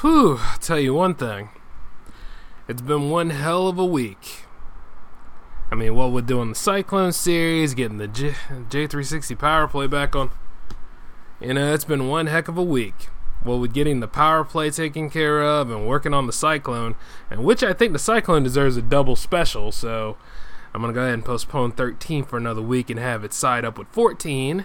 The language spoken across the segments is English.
Whew, I'll tell you one thing. It's been one hell of a week. I mean, what we're doing the Cyclone series, getting the J- J360 Power Play back on. You know, it's been one heck of a week. Well, with getting the Power Play taken care of and working on the Cyclone, and which I think the Cyclone deserves a double special, so I'm going to go ahead and postpone 13 for another week and have it side up with 14.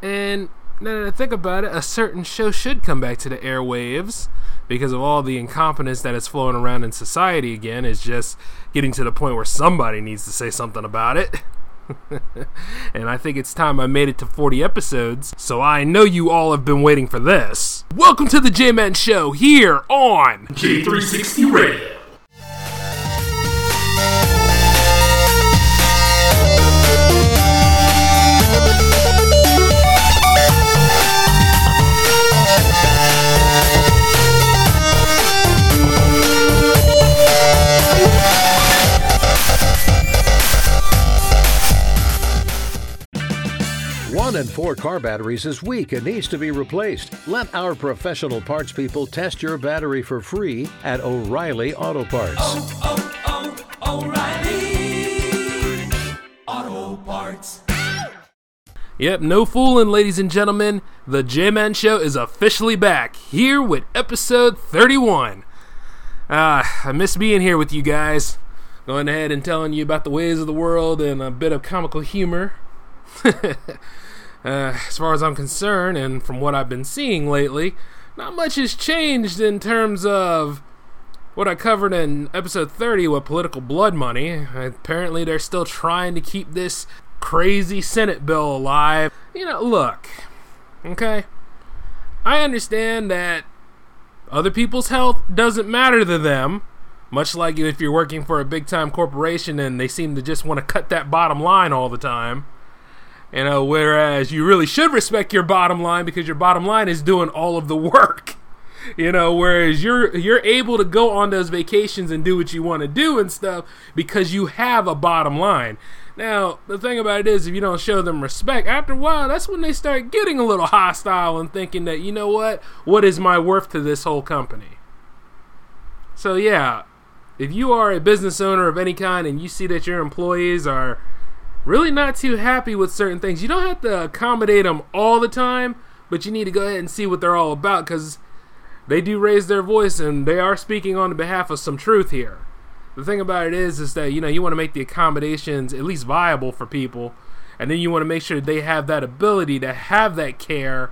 And now that I think about it, a certain show should come back to the airwaves because of all the incompetence that is flowing around in society again is just getting to the point where somebody needs to say something about it. and I think it's time I made it to 40 episodes, so I know you all have been waiting for this. Welcome to the J Man Show here on J360 Radio. One in four car batteries is weak and needs to be replaced. Let our professional parts people test your battery for free at O'Reilly Auto Parts. Oh, oh, oh, O'Reilly Auto Parts. Yep, no fooling, ladies and gentlemen. The J Man Show is officially back, here with episode 31. Ah, I miss being here with you guys. Going ahead and telling you about the ways of the world and a bit of comical humor. uh, as far as I'm concerned, and from what I've been seeing lately, not much has changed in terms of what I covered in episode 30 with political blood money. Apparently, they're still trying to keep this crazy Senate bill alive. You know, look, okay? I understand that other people's health doesn't matter to them. Much like if you're working for a big time corporation and they seem to just want to cut that bottom line all the time. You know, whereas you really should respect your bottom line because your bottom line is doing all of the work. You know, whereas you're you're able to go on those vacations and do what you want to do and stuff because you have a bottom line. Now, the thing about it is if you don't show them respect, after a while that's when they start getting a little hostile and thinking that, you know what? What is my worth to this whole company? So yeah, if you are a business owner of any kind and you see that your employees are really not too happy with certain things, you don't have to accommodate them all the time, but you need to go ahead and see what they're all about because they do raise their voice and they are speaking on behalf of some truth here. The thing about it is, is that you know you want to make the accommodations at least viable for people, and then you want to make sure they have that ability to have that care,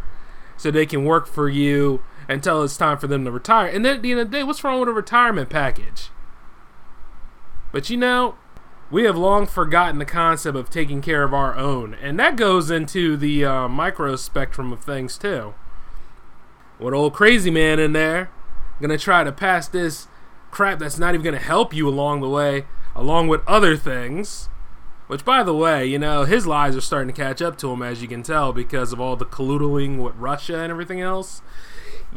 so they can work for you until it's time for them to retire. And then at the end of the day, what's wrong with a retirement package? But you know, we have long forgotten the concept of taking care of our own, and that goes into the uh, micro spectrum of things too. What old crazy man in there gonna try to pass this crap that's not even gonna help you along the way, along with other things. Which, by the way, you know his lies are starting to catch up to him, as you can tell, because of all the colluding with Russia and everything else.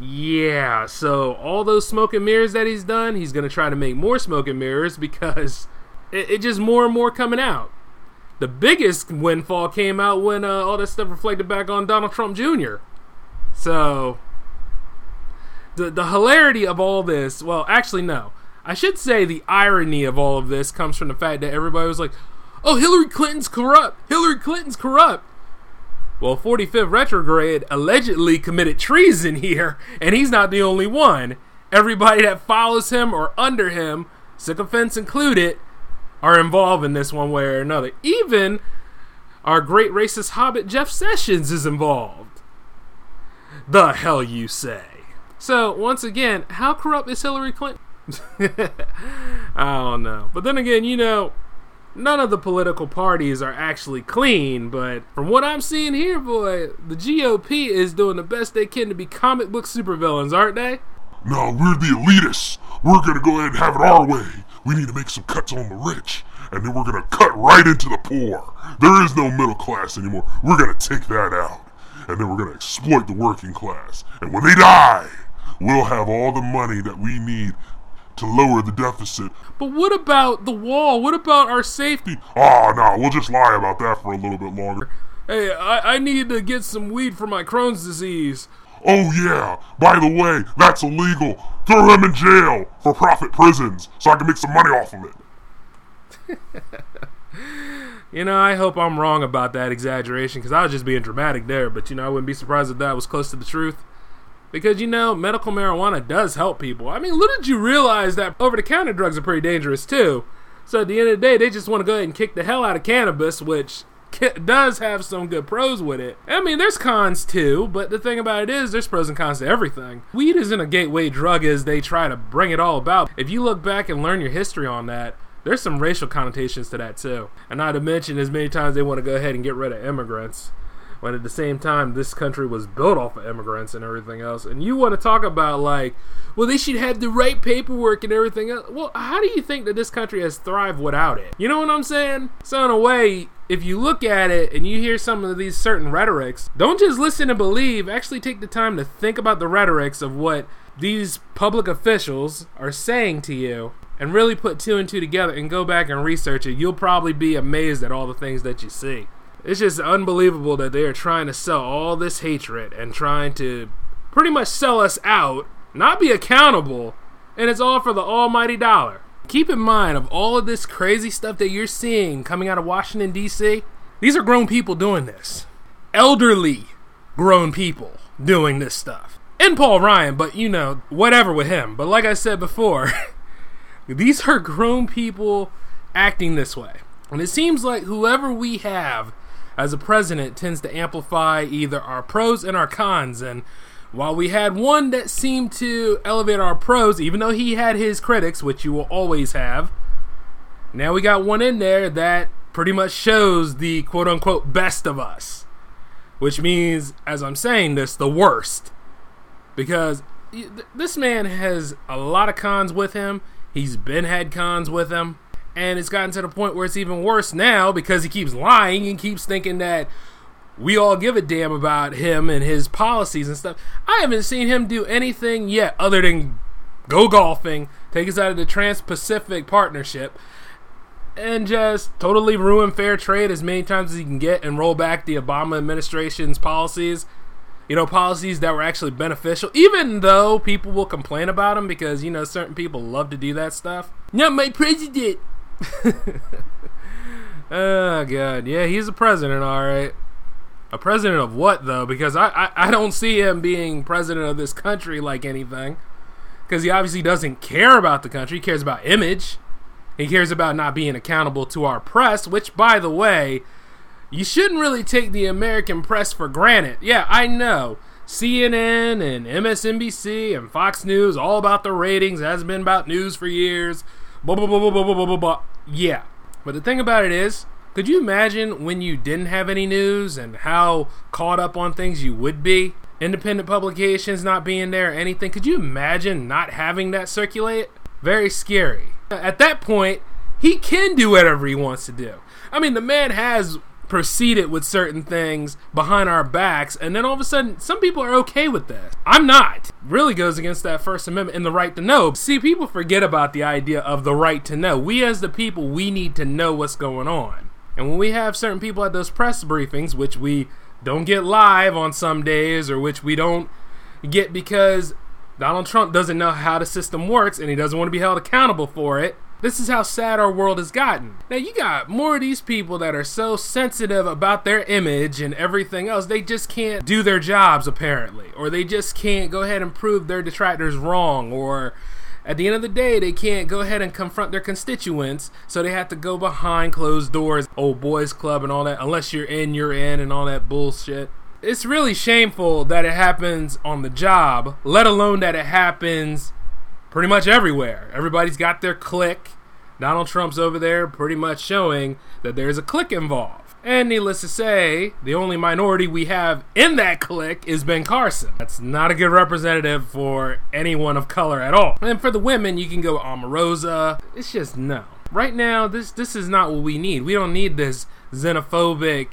Yeah, so all those smoke and mirrors that he's done, he's gonna try to make more smoke and mirrors because it, it just more and more coming out. The biggest windfall came out when uh, all this stuff reflected back on Donald Trump Jr. So the the hilarity of all this, well, actually no. I should say the irony of all of this comes from the fact that everybody was like, "Oh, Hillary Clinton's corrupt. Hillary Clinton's corrupt." Well, 45th retrograde allegedly committed treason here, and he's not the only one. Everybody that follows him or under him, sycophants included, are involved in this one way or another. Even our great racist hobbit Jeff Sessions is involved. The hell you say? So, once again, how corrupt is Hillary Clinton? I don't know. But then again, you know, none of the political parties are actually clean, but from what I'm seeing here, boy, the GOP is doing the best they can to be comic book supervillains, aren't they? No, we're the elitists. We're gonna go ahead and have it our way. We need to make some cuts on the rich, and then we're gonna cut right into the poor. There is no middle class anymore. We're gonna take that out, and then we're gonna exploit the working class. And when they die, we'll have all the money that we need to lower the deficit. But what about the wall? What about our safety? Ah, no, we'll just lie about that for a little bit longer. Hey, I, I need to get some weed for my Crohn's disease. Oh yeah, by the way, that's illegal. Throw him in jail for profit prisons so I can make some money off of it. You know, I hope I'm wrong about that exaggeration because I was just being dramatic there, but you know, I wouldn't be surprised if that was close to the truth. Because you know, medical marijuana does help people. I mean, little did you realize that over the counter drugs are pretty dangerous too. So at the end of the day, they just want to go ahead and kick the hell out of cannabis, which does have some good pros with it. I mean, there's cons too, but the thing about it is, there's pros and cons to everything. Weed isn't a gateway drug as they try to bring it all about. If you look back and learn your history on that, there's some racial connotations to that too. And not to mention as many times they want to go ahead and get rid of immigrants. When at the same time this country was built off of immigrants and everything else. And you want to talk about like, well they should have the right paperwork and everything else. Well, how do you think that this country has thrived without it? You know what I'm saying? So in a way, if you look at it and you hear some of these certain rhetorics, don't just listen and believe, actually take the time to think about the rhetorics of what these public officials are saying to you and really put two and two together and go back and research it, you'll probably be amazed at all the things that you see. It's just unbelievable that they are trying to sell all this hatred and trying to pretty much sell us out, not be accountable, and it's all for the almighty dollar. Keep in mind, of all of this crazy stuff that you're seeing coming out of Washington, D.C., these are grown people doing this. Elderly grown people doing this stuff. And Paul Ryan, but you know, whatever with him. But like I said before, these are grown people acting this way. And it seems like whoever we have as a president tends to amplify either our pros and our cons. And while we had one that seemed to elevate our pros, even though he had his critics, which you will always have, now we got one in there that pretty much shows the quote unquote best of us. Which means, as I'm saying this, the worst. Because this man has a lot of cons with him. He's been had cons with him. And it's gotten to the point where it's even worse now because he keeps lying and keeps thinking that we all give a damn about him and his policies and stuff. I haven't seen him do anything yet other than go golfing, take us out of the Trans Pacific Partnership, and just totally ruin fair trade as many times as he can get and roll back the Obama administration's policies. You know, policies that were actually beneficial, even though people will complain about them because, you know, certain people love to do that stuff. Not my president. oh, God. Yeah, he's a president, all right. A president of what though? Because I, I, I don't see him being president of this country like anything. Because he obviously doesn't care about the country. He cares about image. He cares about not being accountable to our press, which, by the way, you shouldn't really take the American press for granted. Yeah, I know. CNN and MSNBC and Fox News, all about the ratings, has been about news for years. Blah, blah, blah, blah, blah, blah, blah, blah. Yeah. But the thing about it is, could you imagine when you didn't have any news and how caught up on things you would be? Independent publications not being there, anything. Could you imagine not having that circulate? Very scary. At that point, he can do whatever he wants to do. I mean, the man has proceeded with certain things behind our backs, and then all of a sudden, some people are okay with this. I'm not. Really goes against that First Amendment and the right to know. See, people forget about the idea of the right to know. We, as the people, we need to know what's going on. And when we have certain people at those press briefings, which we don't get live on some days, or which we don't get because Donald Trump doesn't know how the system works and he doesn't want to be held accountable for it. This is how sad our world has gotten. Now, you got more of these people that are so sensitive about their image and everything else, they just can't do their jobs, apparently. Or they just can't go ahead and prove their detractors wrong. Or at the end of the day, they can't go ahead and confront their constituents, so they have to go behind closed doors, old boys club and all that, unless you're in, you're in, and all that bullshit it's really shameful that it happens on the job, let alone that it happens pretty much everywhere. Everybody's got their clique. Donald Trump's over there pretty much showing that there's a clique involved. And needless to say, the only minority we have in that clique is Ben Carson. That's not a good representative for anyone of color at all. And for the women, you can go Omarosa. It's just no. Right now, this this is not what we need. We don't need this xenophobic,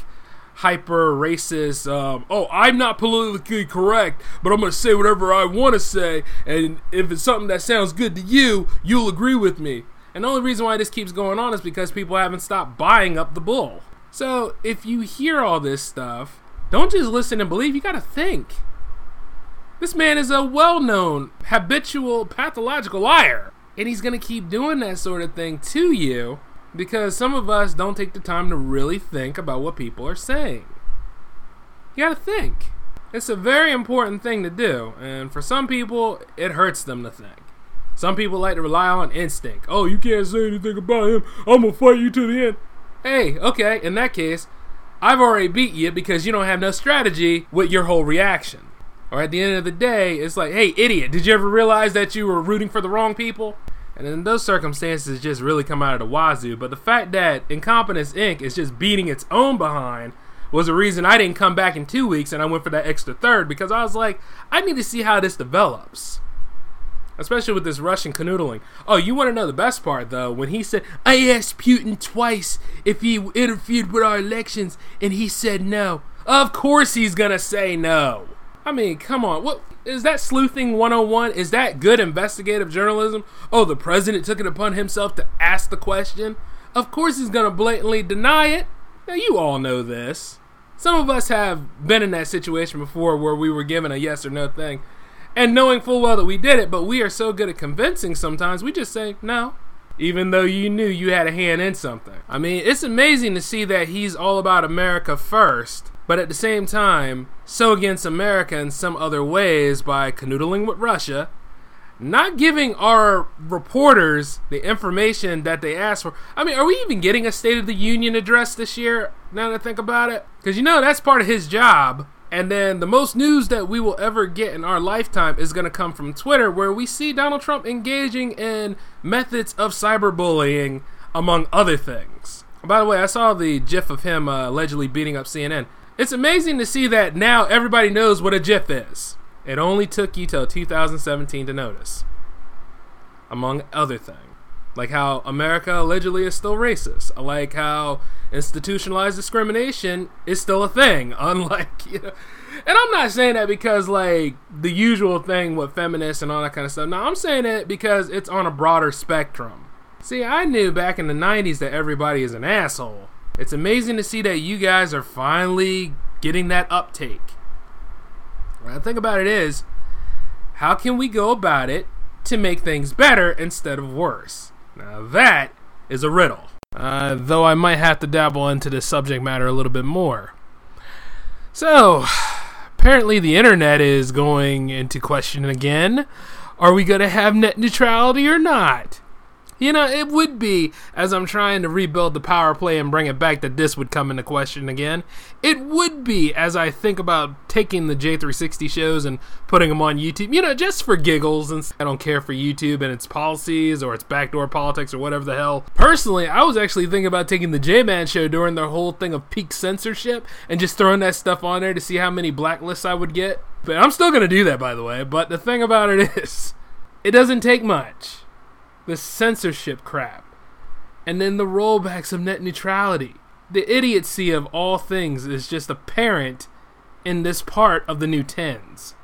hyper racist. Um, oh, I'm not politically correct, but I'm gonna say whatever I want to say, and if it's something that sounds good to you, you'll agree with me. And the only reason why this keeps going on is because people haven't stopped buying up the bull. So if you hear all this stuff, don't just listen and believe, you gotta think. This man is a well known, habitual, pathological liar. And he's gonna keep doing that sort of thing to you because some of us don't take the time to really think about what people are saying. You gotta think. It's a very important thing to do, and for some people, it hurts them to think. Some people like to rely on instinct. Oh, you can't say anything about him. I'm gonna fight you to the end. Hey, okay, in that case, I've already beat you because you don't have no strategy with your whole reaction. Or at the end of the day, it's like, hey, idiot, did you ever realize that you were rooting for the wrong people? And in those circumstances, just really come out of the wazoo. But the fact that Incompetence Inc. is just beating its own behind was the reason I didn't come back in two weeks and I went for that extra third because I was like, I need to see how this develops especially with this Russian canoodling. Oh, you want to know the best part though? When he said, "I asked Putin twice if he interfered with our elections, and he said no." Of course, he's gonna say no. I mean, come on. What is that sleuthing 101? Is that good investigative journalism? Oh, the president took it upon himself to ask the question. Of course, he's gonna blatantly deny it. Now, you all know this. Some of us have been in that situation before where we were given a yes or no thing and knowing full well that we did it, but we are so good at convincing sometimes, we just say no. Even though you knew you had a hand in something. I mean, it's amazing to see that he's all about America first, but at the same time, so against America in some other ways by canoodling with Russia, not giving our reporters the information that they asked for. I mean, are we even getting a State of the Union address this year, now that I think about it? Because you know, that's part of his job and then the most news that we will ever get in our lifetime is going to come from Twitter, where we see Donald Trump engaging in methods of cyberbullying, among other things. By the way, I saw the GIF of him uh, allegedly beating up CNN. It's amazing to see that now everybody knows what a GIF is. It only took you till 2017 to notice, among other things. Like how America allegedly is still racist. Like how institutionalized discrimination is still a thing. Unlike, you know. And I'm not saying that because, like, the usual thing with feminists and all that kind of stuff. No, I'm saying it because it's on a broader spectrum. See, I knew back in the 90s that everybody is an asshole. It's amazing to see that you guys are finally getting that uptake. The thing about it is, how can we go about it to make things better instead of worse? Now that is a riddle. Uh, though I might have to dabble into this subject matter a little bit more. So, apparently the internet is going into question again. Are we going to have net neutrality or not? You know, it would be, as I'm trying to rebuild the power play and bring it back, that this would come into question again. It would be, as I think about taking the J360 shows and putting them on YouTube, you know, just for giggles. And I don't care for YouTube and its policies or its backdoor politics or whatever the hell. Personally, I was actually thinking about taking the J Man show during the whole thing of peak censorship and just throwing that stuff on there to see how many blacklists I would get. But I'm still going to do that, by the way. But the thing about it is, it doesn't take much the censorship crap, and then the rollbacks of net neutrality. The idiocy of all things is just apparent in this part of the new tens.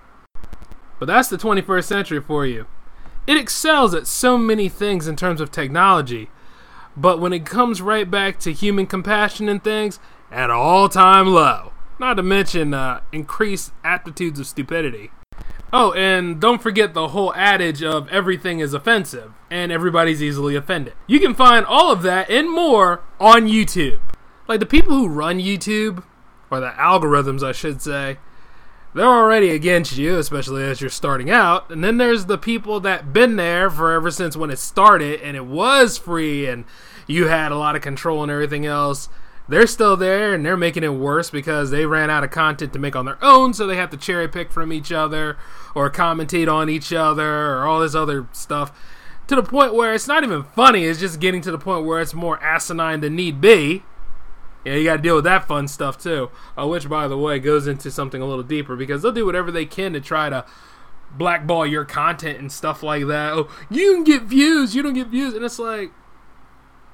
But that's the 21st century for you. It excels at so many things in terms of technology, but when it comes right back to human compassion and things, at all time low. Not to mention uh, increased aptitudes of stupidity. Oh, and don't forget the whole adage of everything is offensive and everybody's easily offended. You can find all of that and more on YouTube. Like the people who run YouTube, or the algorithms, I should say, they're already against you, especially as you're starting out. And then there's the people that been there for ever since when it started and it was free and you had a lot of control and everything else they're still there and they're making it worse because they ran out of content to make on their own, so they have to cherry pick from each other or commentate on each other or all this other stuff to the point where it's not even funny, it's just getting to the point where it's more asinine than need be. Yeah, you got to deal with that fun stuff too, uh, which, by the way, goes into something a little deeper because they'll do whatever they can to try to blackball your content and stuff like that. Oh, you can get views, you don't get views, and it's like,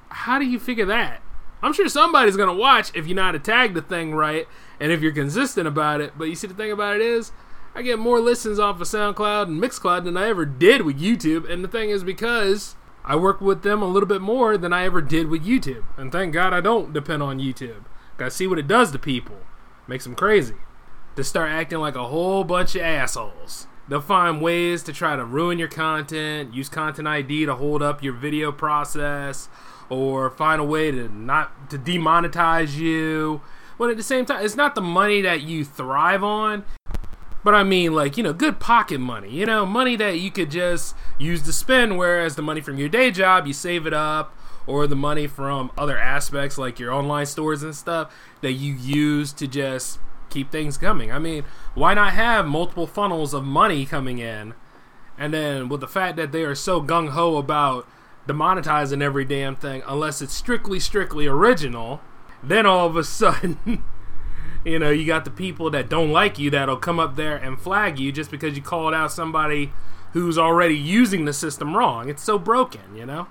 how do you figure that? I'm sure somebody's gonna watch if you know how to tag the thing right and if you're consistent about it. But you see, the thing about it is, I get more listens off of SoundCloud and Mixcloud than I ever did with YouTube, and the thing is because I work with them a little bit more than I ever did with YouTube. And thank God I don't depend on YouTube. Gotta see what it does to people. Makes them crazy. To start acting like a whole bunch of assholes. They'll find ways to try to ruin your content, use content ID to hold up your video process, or find a way to not to demonetize you. But at the same time, it's not the money that you thrive on. But I mean, like, you know, good pocket money. You know, money that you could just use to spend, whereas the money from your day job, you save it up, or the money from other aspects like your online stores and stuff that you use to just keep things coming. I mean, why not have multiple funnels of money coming in? And then with the fact that they are so gung ho about demonetizing every damn thing, unless it's strictly, strictly original, then all of a sudden. you know, you got the people that don't like you that'll come up there and flag you just because you called out somebody who's already using the system wrong. It's so broken, you know?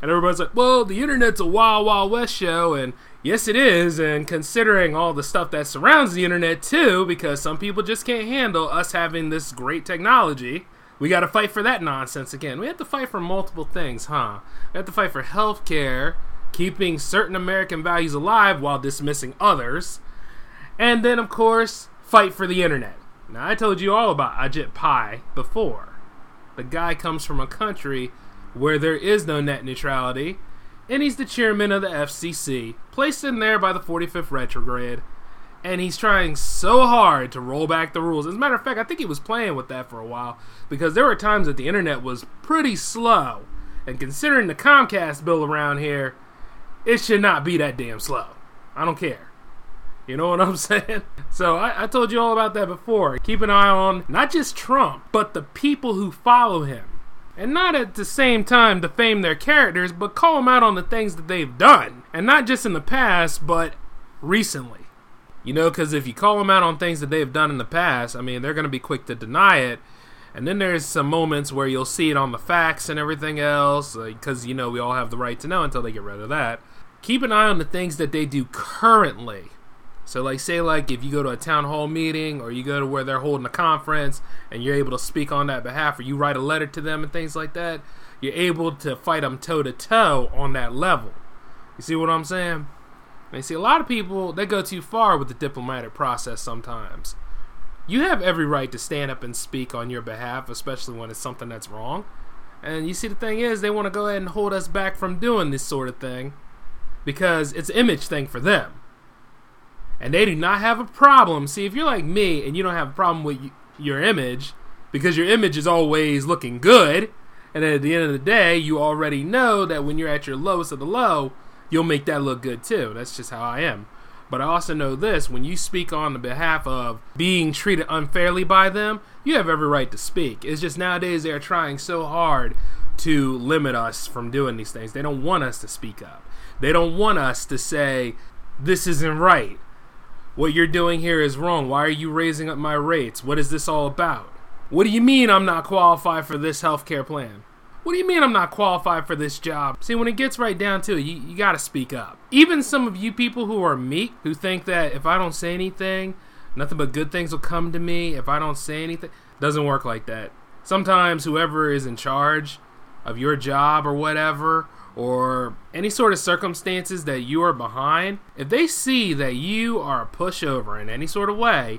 And everybody's like, well, the internet's a wild, wild west show. And yes, it is. And considering all the stuff that surrounds the internet, too, because some people just can't handle us having this great technology, we got to fight for that nonsense again. We have to fight for multiple things, huh? We have to fight for healthcare, keeping certain American values alive while dismissing others and then, of course, fight for the internet. Now, I told you all about Ajit Pai before. The guy comes from a country where there is no net neutrality, and he's the chairman of the FCC, placed in there by the 45th retrograde, and he's trying so hard to roll back the rules. As a matter of fact, I think he was playing with that for a while because there were times that the internet was pretty slow, and considering the Comcast bill around here, it should not be that damn slow. I don't care. You know what I'm saying? So I, I, told you all about that before. Keep an eye on not just Trump, but the people who follow him. And not at the same time defame their characters, but call them out on the things that they've done. And not just in the past, but recently. You know, because if you call them out on things that they've done in the past, I mean, they're going to be quick to deny it. And then there's some moments where you'll see it on the facts and everything else, because, like, you know, we all have the right to know until they get rid of that. Keep an eye on the things that they do currently so, like, say, like, if you go to a town hall meeting or you go to where they're holding a conference and you're able to speak on that behalf or you write a letter to them and things like that, you're able to fight them toe to toe on that level. You see what I'm saying? And you see, a lot of people, they go too far with the diplomatic process sometimes. You have every right to stand up and speak on your behalf, especially when it's something that's wrong. And you see, the thing is, they want to go ahead and hold us back from doing this sort of thing because it's an image thing for them and they do not have a problem. See, if you're like me and you don't have a problem with your image because your image is always looking good, and at the end of the day, you already know that when you're at your lowest of the low, you'll make that look good too. That's just how I am. But I also know this when you speak on the behalf of being treated unfairly by them, you have every right to speak. It's just nowadays they're trying so hard to limit us from doing these things. They don't want us to speak up. They don't want us to say, this isn't right what you're doing here is wrong. Why are you raising up my rates? What is this all about? What do you mean I'm not qualified for this healthcare plan? What do you mean I'm not qualified for this job? See, when it gets right down to it, you, you gotta speak up. Even some of you people who are meek, who think that if I don't say anything, nothing but good things will come to me if I don't say anything, doesn't work like that. Sometimes whoever is in charge of your job or whatever, or any sort of circumstances that you are behind, if they see that you are a pushover in any sort of way,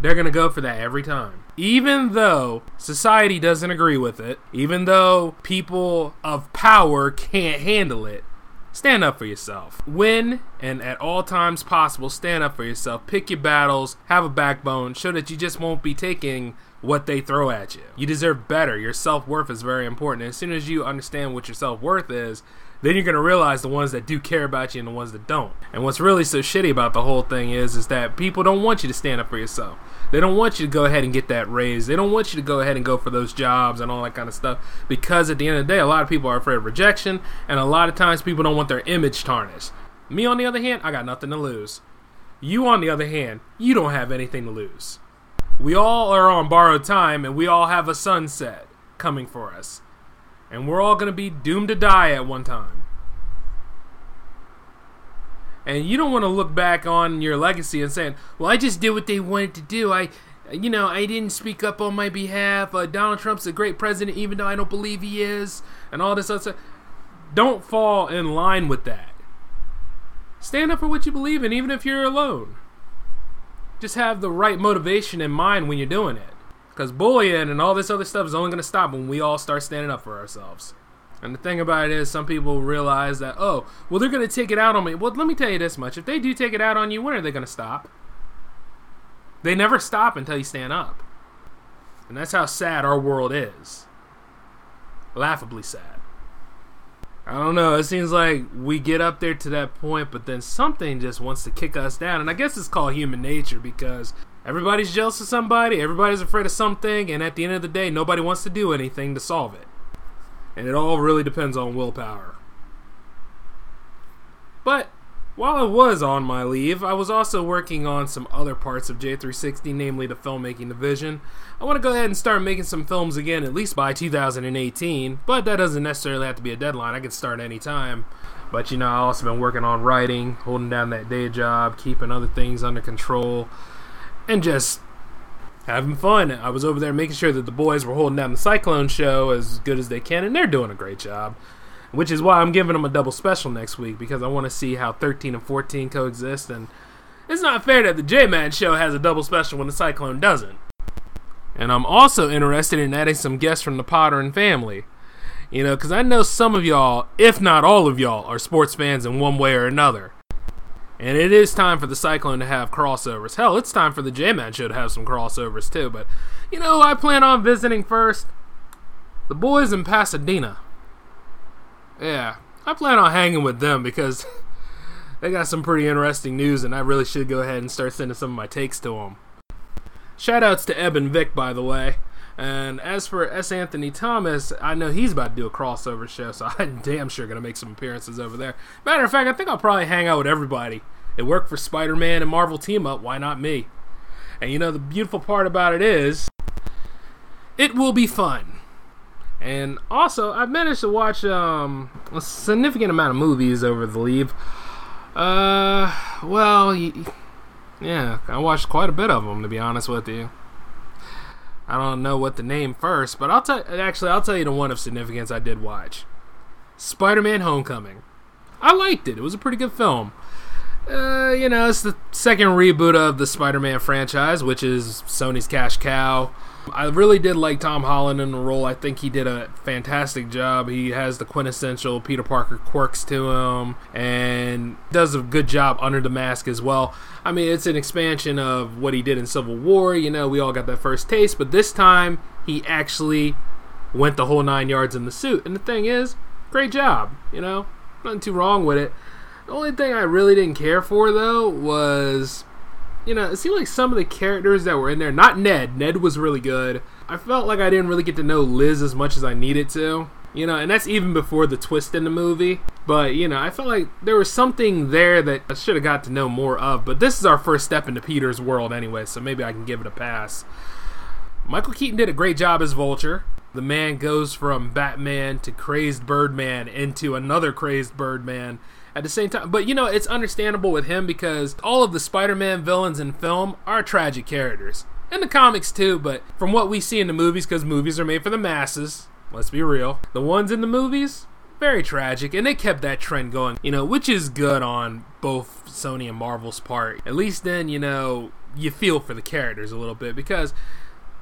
they're going to go for that every time. Even though society doesn't agree with it, even though people of power can't handle it, stand up for yourself. Win, and at all times possible, stand up for yourself. Pick your battles, have a backbone, show that you just won't be taking what they throw at you. You deserve better. Your self worth is very important. as soon as you understand what your self worth is, then you're gonna realize the ones that do care about you and the ones that don't. And what's really so shitty about the whole thing is, is that people don't want you to stand up for yourself. They don't want you to go ahead and get that raise. They don't want you to go ahead and go for those jobs and all that kind of stuff. Because at the end of the day, a lot of people are afraid of rejection, and a lot of times people don't want their image tarnished. Me, on the other hand, I got nothing to lose. You, on the other hand, you don't have anything to lose. We all are on borrowed time, and we all have a sunset coming for us. And we're all going to be doomed to die at one time. And you don't want to look back on your legacy and saying, "Well, I just did what they wanted to do. I, you know, I didn't speak up on my behalf. Uh, Donald Trump's a great president, even though I don't believe he is, and all this other stuff." Don't fall in line with that. Stand up for what you believe in, even if you're alone. Just have the right motivation in mind when you're doing it. Because bullying and all this other stuff is only going to stop when we all start standing up for ourselves. And the thing about it is, some people realize that, oh, well, they're going to take it out on me. Well, let me tell you this much. If they do take it out on you, when are they going to stop? They never stop until you stand up. And that's how sad our world is. Laughably sad. I don't know. It seems like we get up there to that point, but then something just wants to kick us down. And I guess it's called human nature because everybody's jealous of somebody, everybody's afraid of something, and at the end of the day, nobody wants to do anything to solve it. And it all really depends on willpower. But while I was on my leave, I was also working on some other parts of J360, namely the filmmaking division. I want to go ahead and start making some films again, at least by 2018, but that doesn't necessarily have to be a deadline. I can start anytime. But you know, I also been working on writing, holding down that day job, keeping other things under control, and just having fun. I was over there making sure that the boys were holding down the Cyclone show as good as they can, and they're doing a great job which is why I'm giving them a double special next week because I want to see how 13 and 14 coexist. And it's not fair that the J Man show has a double special when the Cyclone doesn't. And I'm also interested in adding some guests from the Potter and family. You know, because I know some of y'all, if not all of y'all, are sports fans in one way or another. And it is time for the Cyclone to have crossovers. Hell, it's time for the J Man show to have some crossovers too. But, you know, I plan on visiting first the boys in Pasadena. Yeah, I plan on hanging with them because they got some pretty interesting news, and I really should go ahead and start sending some of my takes to them. Shoutouts to Eb and Vic, by the way. And as for S. Anthony Thomas, I know he's about to do a crossover show, so I'm damn sure gonna make some appearances over there. Matter of fact, I think I'll probably hang out with everybody. It worked for Spider Man and Marvel Team Up, why not me? And you know, the beautiful part about it is, it will be fun. And also, I've managed to watch um, a significant amount of movies over the leave. Uh, well, yeah, I watched quite a bit of them to be honest with you. I don't know what to name first, but I'll tell. Actually, I'll tell you the one of significance I did watch: Spider-Man: Homecoming. I liked it. It was a pretty good film. Uh, you know, it's the second reboot of the Spider-Man franchise, which is Sony's cash cow. I really did like Tom Holland in the role. I think he did a fantastic job. He has the quintessential Peter Parker quirks to him and does a good job under the mask as well. I mean, it's an expansion of what he did in Civil War. You know, we all got that first taste, but this time he actually went the whole nine yards in the suit. And the thing is, great job. You know, nothing too wrong with it. The only thing I really didn't care for, though, was you know, it seemed like some of the characters that were in there, not Ned, Ned was really good. I felt like I didn't really get to know Liz as much as I needed to. You know, and that's even before the twist in the movie. But, you know, I felt like there was something there that I should have got to know more of. But this is our first step into Peter's world anyway, so maybe I can give it a pass. Michael Keaton did a great job as Vulture. The man goes from Batman to crazed Birdman into another crazed Birdman at the same time. But you know, it's understandable with him because all of the Spider-Man villains in film are tragic characters. In the comics too, but from what we see in the movies, because movies are made for the masses, let's be real, the ones in the movies, very tragic, and they kept that trend going, you know, which is good on both Sony and Marvel's part. At least then, you know, you feel for the characters a little bit because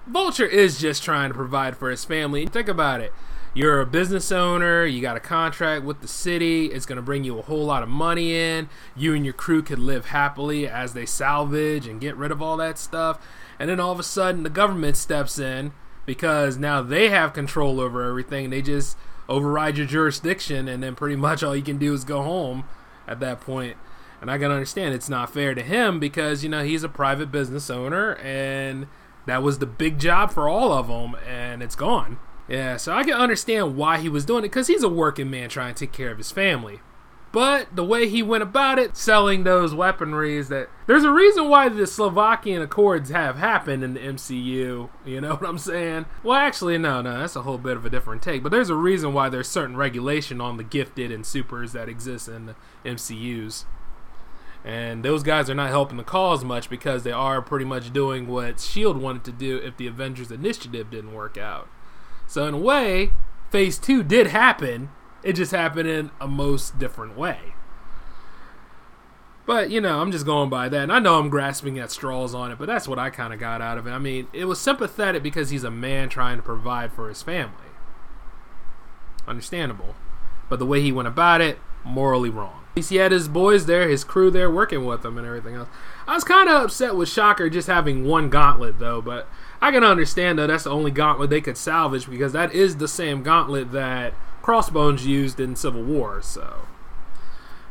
Vulture is just trying to provide for his family. Think about it you're a business owner, you got a contract with the city, it's going to bring you a whole lot of money in. You and your crew could live happily as they salvage and get rid of all that stuff. And then all of a sudden, the government steps in because now they have control over everything. They just override your jurisdiction, and then pretty much all you can do is go home at that point. And I can understand it's not fair to him because, you know, he's a private business owner, and that was the big job for all of them, and it's gone. Yeah, so I can understand why he was doing it because he's a working man trying to take care of his family. But the way he went about it, selling those weaponries that there's a reason why the Sokovia Accords have happened in the MCU. You know what I'm saying? Well, actually, no, no, that's a whole bit of a different take. But there's a reason why there's certain regulation on the gifted and supers that exist in the MCUs. And those guys are not helping the cause much because they are pretty much doing what S.H.I.E.L.D. wanted to do if the Avengers Initiative didn't work out. So, in a way, Phase 2 did happen, it just happened in a most different way. But, you know, I'm just going by that. And I know I'm grasping at straws on it, but that's what I kind of got out of it. I mean, it was sympathetic because he's a man trying to provide for his family. Understandable. But the way he went about it, morally wrong. At least he had his boys there, his crew there working with him and everything else. I was kind of upset with Shocker just having one gauntlet, though, but I can understand, though, that's the only gauntlet they could salvage because that is the same gauntlet that Crossbones used in Civil War, so.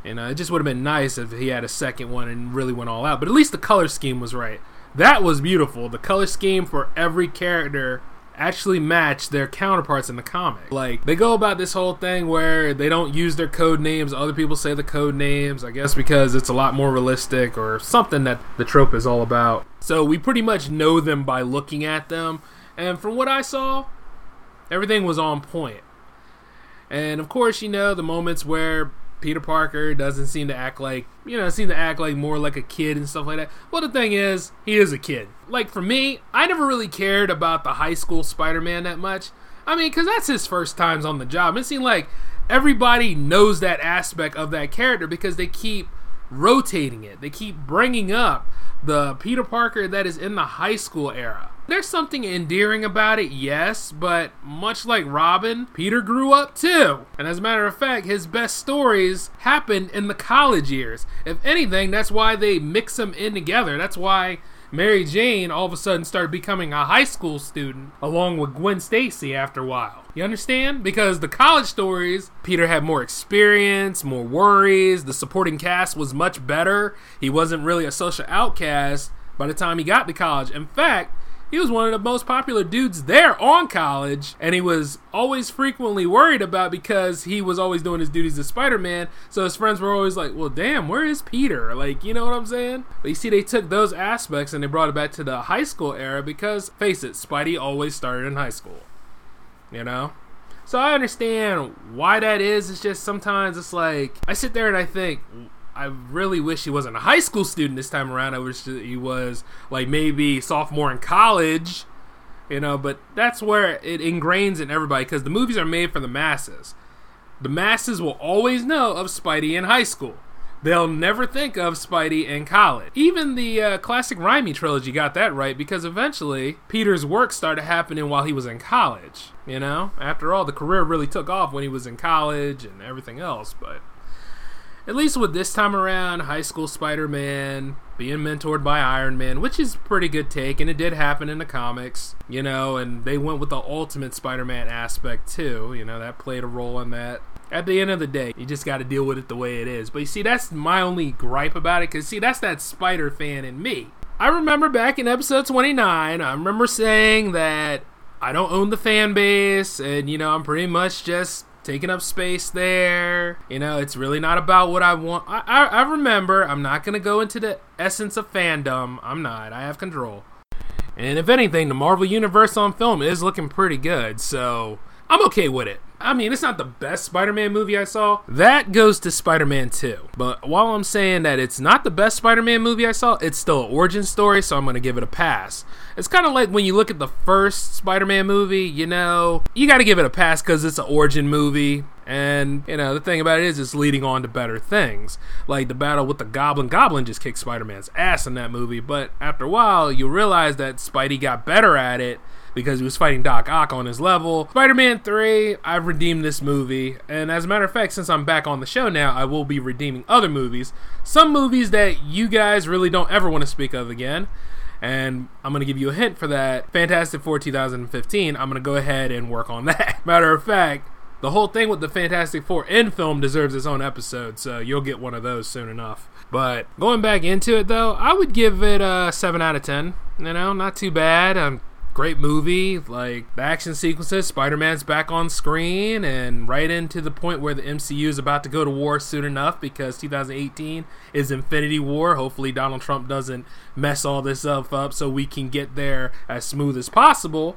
You uh, know, it just would have been nice if he had a second one and really went all out. But at least the color scheme was right. That was beautiful. The color scheme for every character actually match their counterparts in the comic. Like, they go about this whole thing where they don't use their code names. Other people say the code names, I guess because it's a lot more realistic or something that the trope is all about. So we pretty much know them by looking at them. And from what I saw, everything was on point. And of course, you know, the moments where Peter Parker doesn't seem to act like, you know, seem to act like more like a kid and stuff like that. Well, the thing is, he is a kid. Like for me, I never really cared about the high school Spider-Man that much. I mean, because that's his first times on the job. It seemed like everybody knows that aspect of that character because they keep rotating it. They keep bringing up the Peter Parker that is in the high school era. There's something endearing about it, yes, but much like Robin, Peter grew up too. And as a matter of fact, his best stories happened in the college years. If anything, that's why they mix them in together. That's why Mary Jane all of a sudden started becoming a high school student along with Gwen Stacy after a while. You understand? Because the college stories, Peter had more experience, more worries, the supporting cast was much better. He wasn't really a social outcast by the time he got to college. In fact, he was one of the most popular dudes there on college, and he was always frequently worried about because he was always doing his duties as Spider Man. So his friends were always like, "Well, damn, where is Peter?" Like, you know what I'm saying? But you see, they took those aspects and they brought it back to the high school era because, face it, Spidey always started in high school. You know. So I understand why that is. It's just sometimes it's like I sit there and I think, I really wish he wasn't a high school student this time around. I wish he was like maybe sophomore in college, you know. But that's where it ingrains in everybody because the movies are made for the masses. The masses will always know of Spidey in high school. They'll never think of Spidey in college. Even the uh, classic Raimi trilogy got that right because eventually Peter's work started happening while he was in college. You know, after all, the career really took off when he was in college and everything else. But at least with this time around, high school Spider Man being mentored by Iron Man, which is pretty good take, and it did happen in the comics, you know, and they went with the ultimate Spider Man aspect too, you know, that played a role in that. At the end of the day, you just got to deal with it the way it is. But you see, that's my only gripe about it, because see, that's that Spider fan in me. I remember back in episode 29, I remember saying that I don't own the fan base, and you know, I'm pretty much just taking up space there. You know, it's really not about what I want. I, I, I remember, I'm not going to go into the essence of fandom. I'm not. I have control. And if anything, the Marvel Universe on film is looking pretty good, so I'm okay with it. I mean, it's not the best Spider Man movie I saw. That goes to Spider Man 2. But while I'm saying that it's not the best Spider Man movie I saw, it's still an origin story, so I'm going to give it a pass. It's kind of like when you look at the first Spider Man movie, you know, you got to give it a pass because it's an origin movie. And, you know, the thing about it is, it's leading on to better things. Like the battle with the Goblin. Goblin just kicked Spider Man's ass in that movie. But after a while, you realize that Spidey got better at it because he was fighting Doc Ock on his level. Spider Man 3, I've redeemed this movie. And as a matter of fact, since I'm back on the show now, I will be redeeming other movies. Some movies that you guys really don't ever want to speak of again. And I'm going to give you a hint for that. Fantastic Four 2015, I'm going to go ahead and work on that. Matter of fact, the whole thing with the Fantastic Four in film deserves its own episode, so you'll get one of those soon enough. But going back into it, though, I would give it a 7 out of 10. You know, not too bad. Um, great movie. Like the action sequences, Spider Man's back on screen, and right into the point where the MCU is about to go to war soon enough because 2018 is Infinity War. Hopefully, Donald Trump doesn't mess all this stuff up so we can get there as smooth as possible.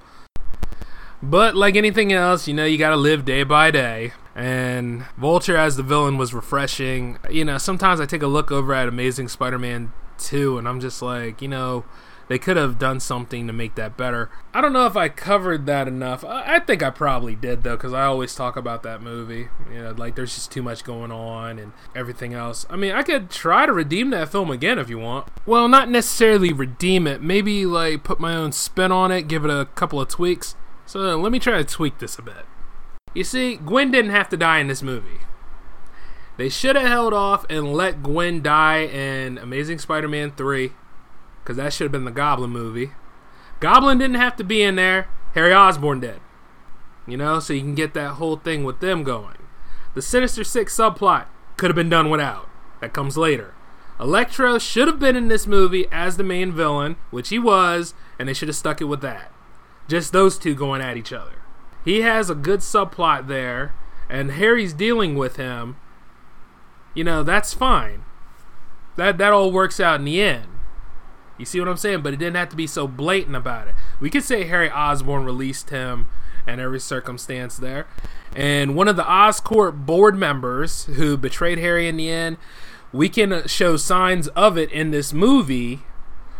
But like anything else, you know, you gotta live day by day. And Vulture as the villain was refreshing. You know, sometimes I take a look over at Amazing Spider Man 2 and I'm just like, you know, they could have done something to make that better. I don't know if I covered that enough. I, think I probably did though, because I always talk about that movie. You know, like there's just too much going on and everything else. I mean, I could try to redeem that film again if you want. Well, not necessarily redeem it. Maybe like put my own spin on it, give it a couple of tweaks. So let me try to tweak this a bit. You see, Gwen didn't have to die in this movie. They should have held off and let Gwen die in Amazing Spider Man 3 because that should have been the Goblin movie. Goblin didn't have to be in there. Harry Osborn did. You know, so you can get that whole thing with them going. The Sinister Six subplot could have been done without. That comes later. Electro should have been in this movie as the main villain, which he was, and they should have stuck it with that. Just those two going at each other. He has a good subplot there, and Harry's dealing with him. You know, that's fine. That that all works out in the end. You see what I'm saying? But it didn't have to be so blatant about it. We could say Harry Osborn released him and every circumstance there. And one of the Oscorp board members who betrayed Harry in the end, we can show signs of it in this movie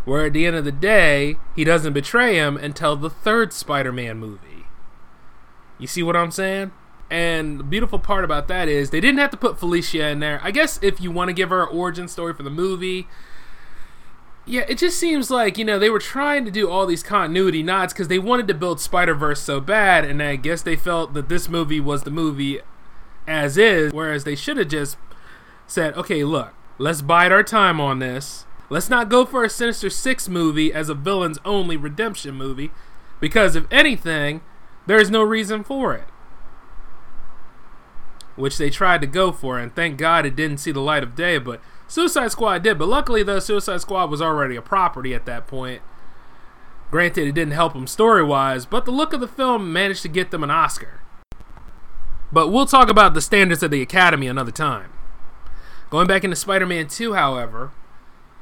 where at the end of the day, he doesn't betray him until the third Spider Man movie. You see what I'm saying? And the beautiful part about that is they didn't have to put Felicia in there. I guess if you want to give her an origin story for the movie, yeah, it just seems like you know they were trying to do all these continuity nods because they wanted to build Spider Verse so bad, and I guess they felt that this movie was the movie as is, whereas they should have just said, "Okay, look, let's bide our time on this. Let's not go for a Sinister Six movie as a villain's only redemption movie, because if anything, there is no reason for it." Which they tried to go for, and thank God it didn't see the light of day, but Suicide Squad did, but luckily though Suicide Squad was already a property at that point. Granted, it didn't help them story wise, but the look of the film managed to get them an Oscar. But we'll talk about the standards of the Academy another time. Going back into Spider Man 2, however,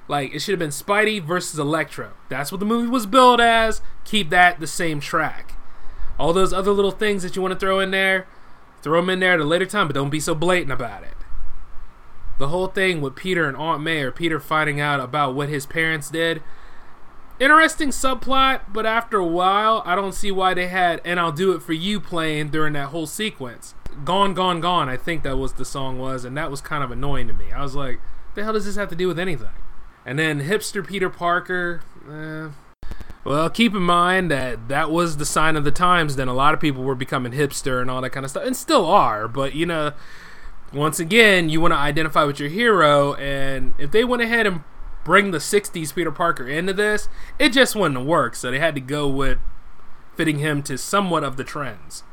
like it should have been Spidey versus Electro. That's what the movie was billed as. Keep that the same track. All those other little things that you want to throw in there, throw them in there at a later time, but don't be so blatant about it the whole thing with Peter and Aunt May, or Peter finding out about what his parents did. Interesting subplot, but after a while, I don't see why they had "And I'll Do It for You" playing during that whole sequence. "Gone, Gone, Gone," I think that was the song was, and that was kind of annoying to me. I was like, "The hell does this have to do with anything?" And then hipster Peter Parker. Eh. Well, keep in mind that that was the sign of the times. Then a lot of people were becoming hipster and all that kind of stuff, and still are. But you know, once again, you want to identify with your hero, and if they went ahead and bring the 60s Peter Parker into this, it just wouldn't work. So they had to go with fitting him to somewhat of the trends.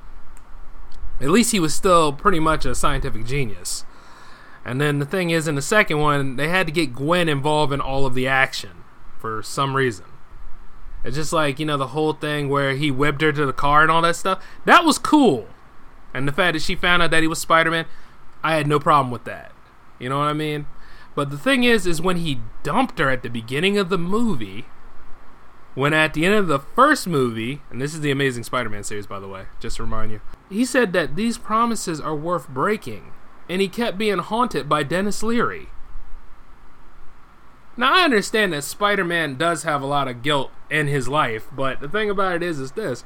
At least he was still pretty much a scientific genius. And then the thing is, in the second one, they had to get Gwen involved in all of the action for some reason. It's just like, you know, the whole thing where he whipped her to the car and all that stuff. That was cool. And the fact that she found out that he was Spider Man, I had no problem with that. You know what I mean? But the thing is, is when he dumped her at the beginning of the movie, when at the end of the first movie, and this is the Amazing Spider Man series, by the way, just to remind you, he said that these promises are worth breaking, and he kept being haunted by Denis Leary. Now, I understand that Spider Man does have a lot of guilt in his life, but the thing about it is, is this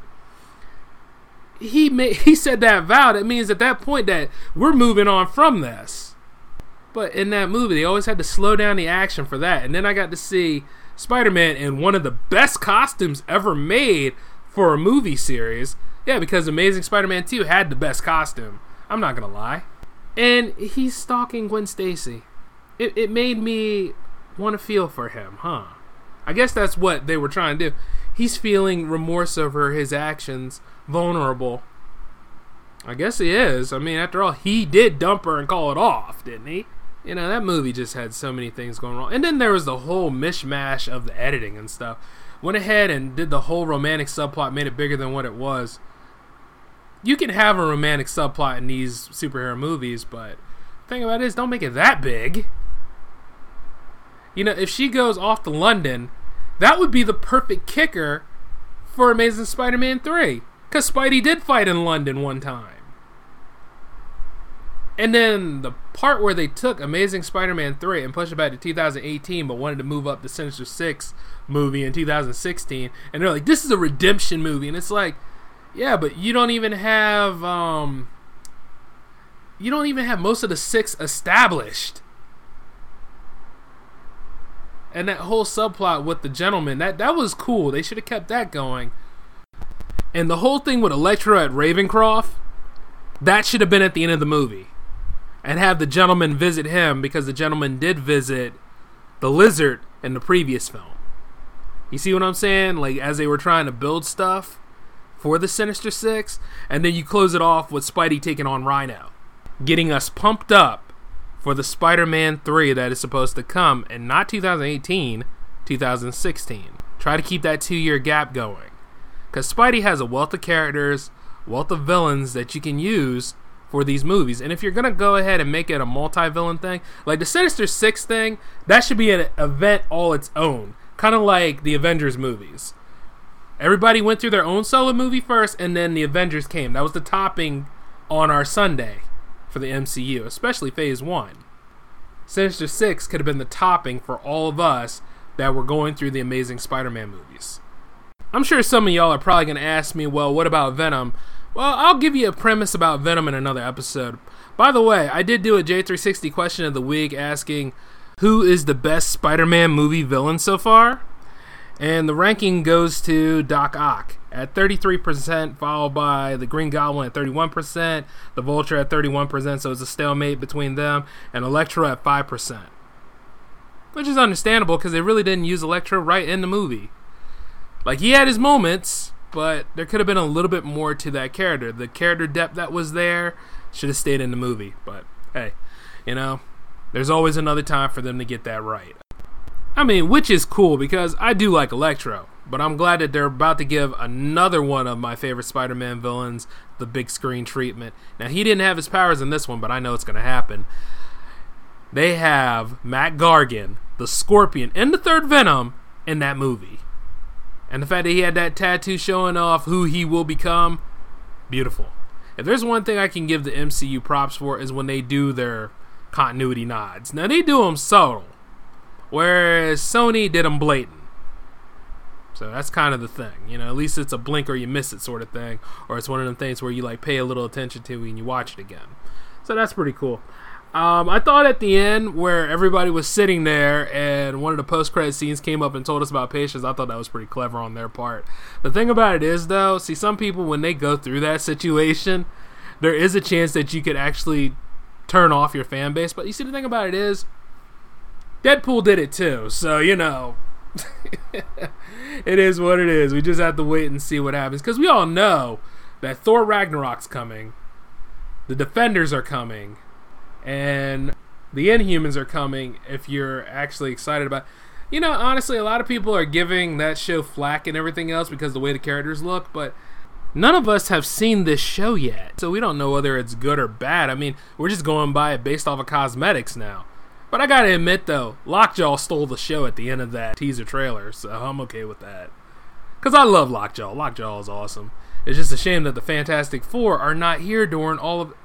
he made, he said that vow. That means at that point that we're moving on from this. But in that movie, they always had to slow down the action for that. And then I got to see Spider-Man in one of the best costumes ever made for a movie series. Yeah, because Amazing Spider-Man 2 had the best costume. I'm not gonna lie. And he's stalking Gwen Stacy. It, it made me want to feel for him, huh? I guess that's what they were trying to do. He's feeling remorse over his actions vulnerable. I guess he is. I mean, after all, he did dump her and call it off, didn't he? You know, that movie just had so many things going wrong. And then there was the whole mishmash of the editing and stuff. went ahead and did the whole romantic subplot, made it bigger than what it was. You can have a romantic subplot in these superhero movies, but the thing about it is, don't make it that big. You know, if she goes off to London, that would be the perfect kicker for Amazing Spider Man 3. Because Spidey did fight in London one time. And then the part where they took Amazing Spider Man 3 and pushed it back to 2018, but wanted to move up the Sinister Six movie in 2016. And they're like, this is a redemption movie. And it's like, yeah, but you don't even have. um You don't even have most of the six established and that whole subplot with the gentleman that that was cool. They should have kept that going. And the whole thing with Electro at Ravencroft, that should have been at the end of the movie, and have the gentleman visit him because the gentleman did visit the lizard in the previous film. You see what I'm saying? Like as they were trying to build stuff for the Sinister Six, and then you close it off with Spidey taking on Rhino, getting us pumped up for the Spider-Man 3 that is supposed to come in not 2018, 2016. Try to keep that 2-year gap going. Cuz Spidey has a wealth of characters, wealth of villains that you can use for these movies. And if you're to go ahead and make it a multi-villain thing, like the Sinister 6 thing, that should be an event all its own, kind of like the Avengers movies. Everybody went through their own solo movie first and then the Avengers came. That was the topping on our sundae for the MCU, especially Phase 1. Sinister 6 could have been the topping for all of us that were going through the Amazing Spider Man movies. I'm sure some of y'all are probably going to ask me, well, what about Venom? Well, I'll give you a premise about Venom in another episode. By the way, I did do a J360 question of the week asking who is the best Spider Man movie villain so far? And the ranking goes to Doc Ock at 33%, followed by the Green Goblin at 31%, the Vulture at 31%, so it's a stalemate between them, and Electro at 5%. Which is understandable because they really didn't use Electro right in the movie. Like, he had his moments, but there could have been a little bit more to that character. The character depth that was there should have stayed in the movie, but hey, you know, there's always another time for them to get that right. I mean, which is cool because I do like Electro, but I'm glad that they're about to give another one of my favorite Spider Man villains the big screen treatment. Now, he didn't have his powers in this one, but I know it's going to happen. They have Mac Gargan, the Scorpion, and the third Venom in that movie. And the fact that he had that tattoo showing off who he will become, beautiful. If there's one thing I can give the MCU props for is when they do their continuity nods. Now they do them subtle, whereas Sony did them blatant. So that's kind of the thing, you know. At least it's a blink or you miss it sort of thing, or it's one of them things where you like pay a little attention to and you watch it again. So that's pretty cool. Um, I thought at the end where everybody was sitting there and one of the post credit scenes came up and told us about patience, I thought that was pretty clever on their part. The thing about it is though, see some people when they go through that situation, there is a chance that you could actually turn off your fan base. But you see the thing about it is Deadpool did it too, so you know it is what it is. We just have to wait and see what happens because we all know that Thor Ragnarok's coming, the Defenders are coming, and the Inhumans are coming. If you're actually excited about, you know, honestly, a lot of people are giving that show flack and everything else because the way the characters look, but. None of us have seen this show yet, so we don't know whether it's good or bad. I mean, we're just going by it based off of cosmetics now. But I gotta admit though, Lockjaw stole the show at the end of that teaser trailer, so I'm okay with that. Cause I love Lockjaw. Lockjaw is awesome. It's just a shame that the Fantastic Four are not here during all of.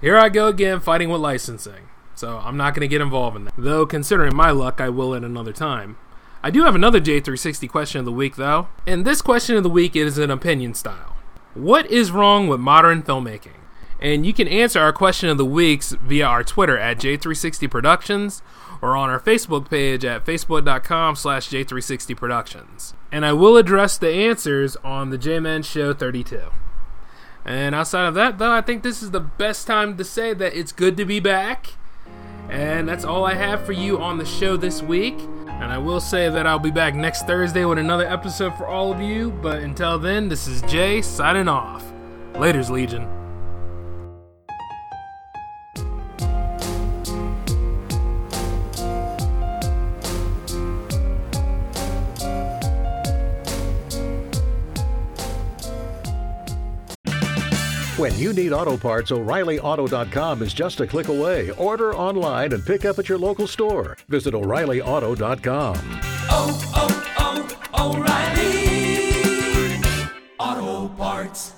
Here I go again, fighting with licensing. So I'm not gonna get involved in that. Though considering my luck, I will at another time. I do have another J360 question of the week though, and this question of the week is an opinion style. What is wrong with modern filmmaking? And you can answer our question of the weeks via our Twitter at J360 Productions or on our Facebook page at facebook.com slash J360 Productions. And I will address the answers on the J-Man Show 32. And outside of that, though, I think this is the best time to say that it's good to be back. And that's all I have for you on the show this week. And I will say that I'll be back next Thursday with another episode for all of you. But until then, this is Jay signing off. Laters, Legion. When you need auto parts, O'ReillyAuto.com is just a click away. Order online and pick up at your local store. Visit O'ReillyAuto.com. Oh, oh, oh, O'Reilly Auto Parts.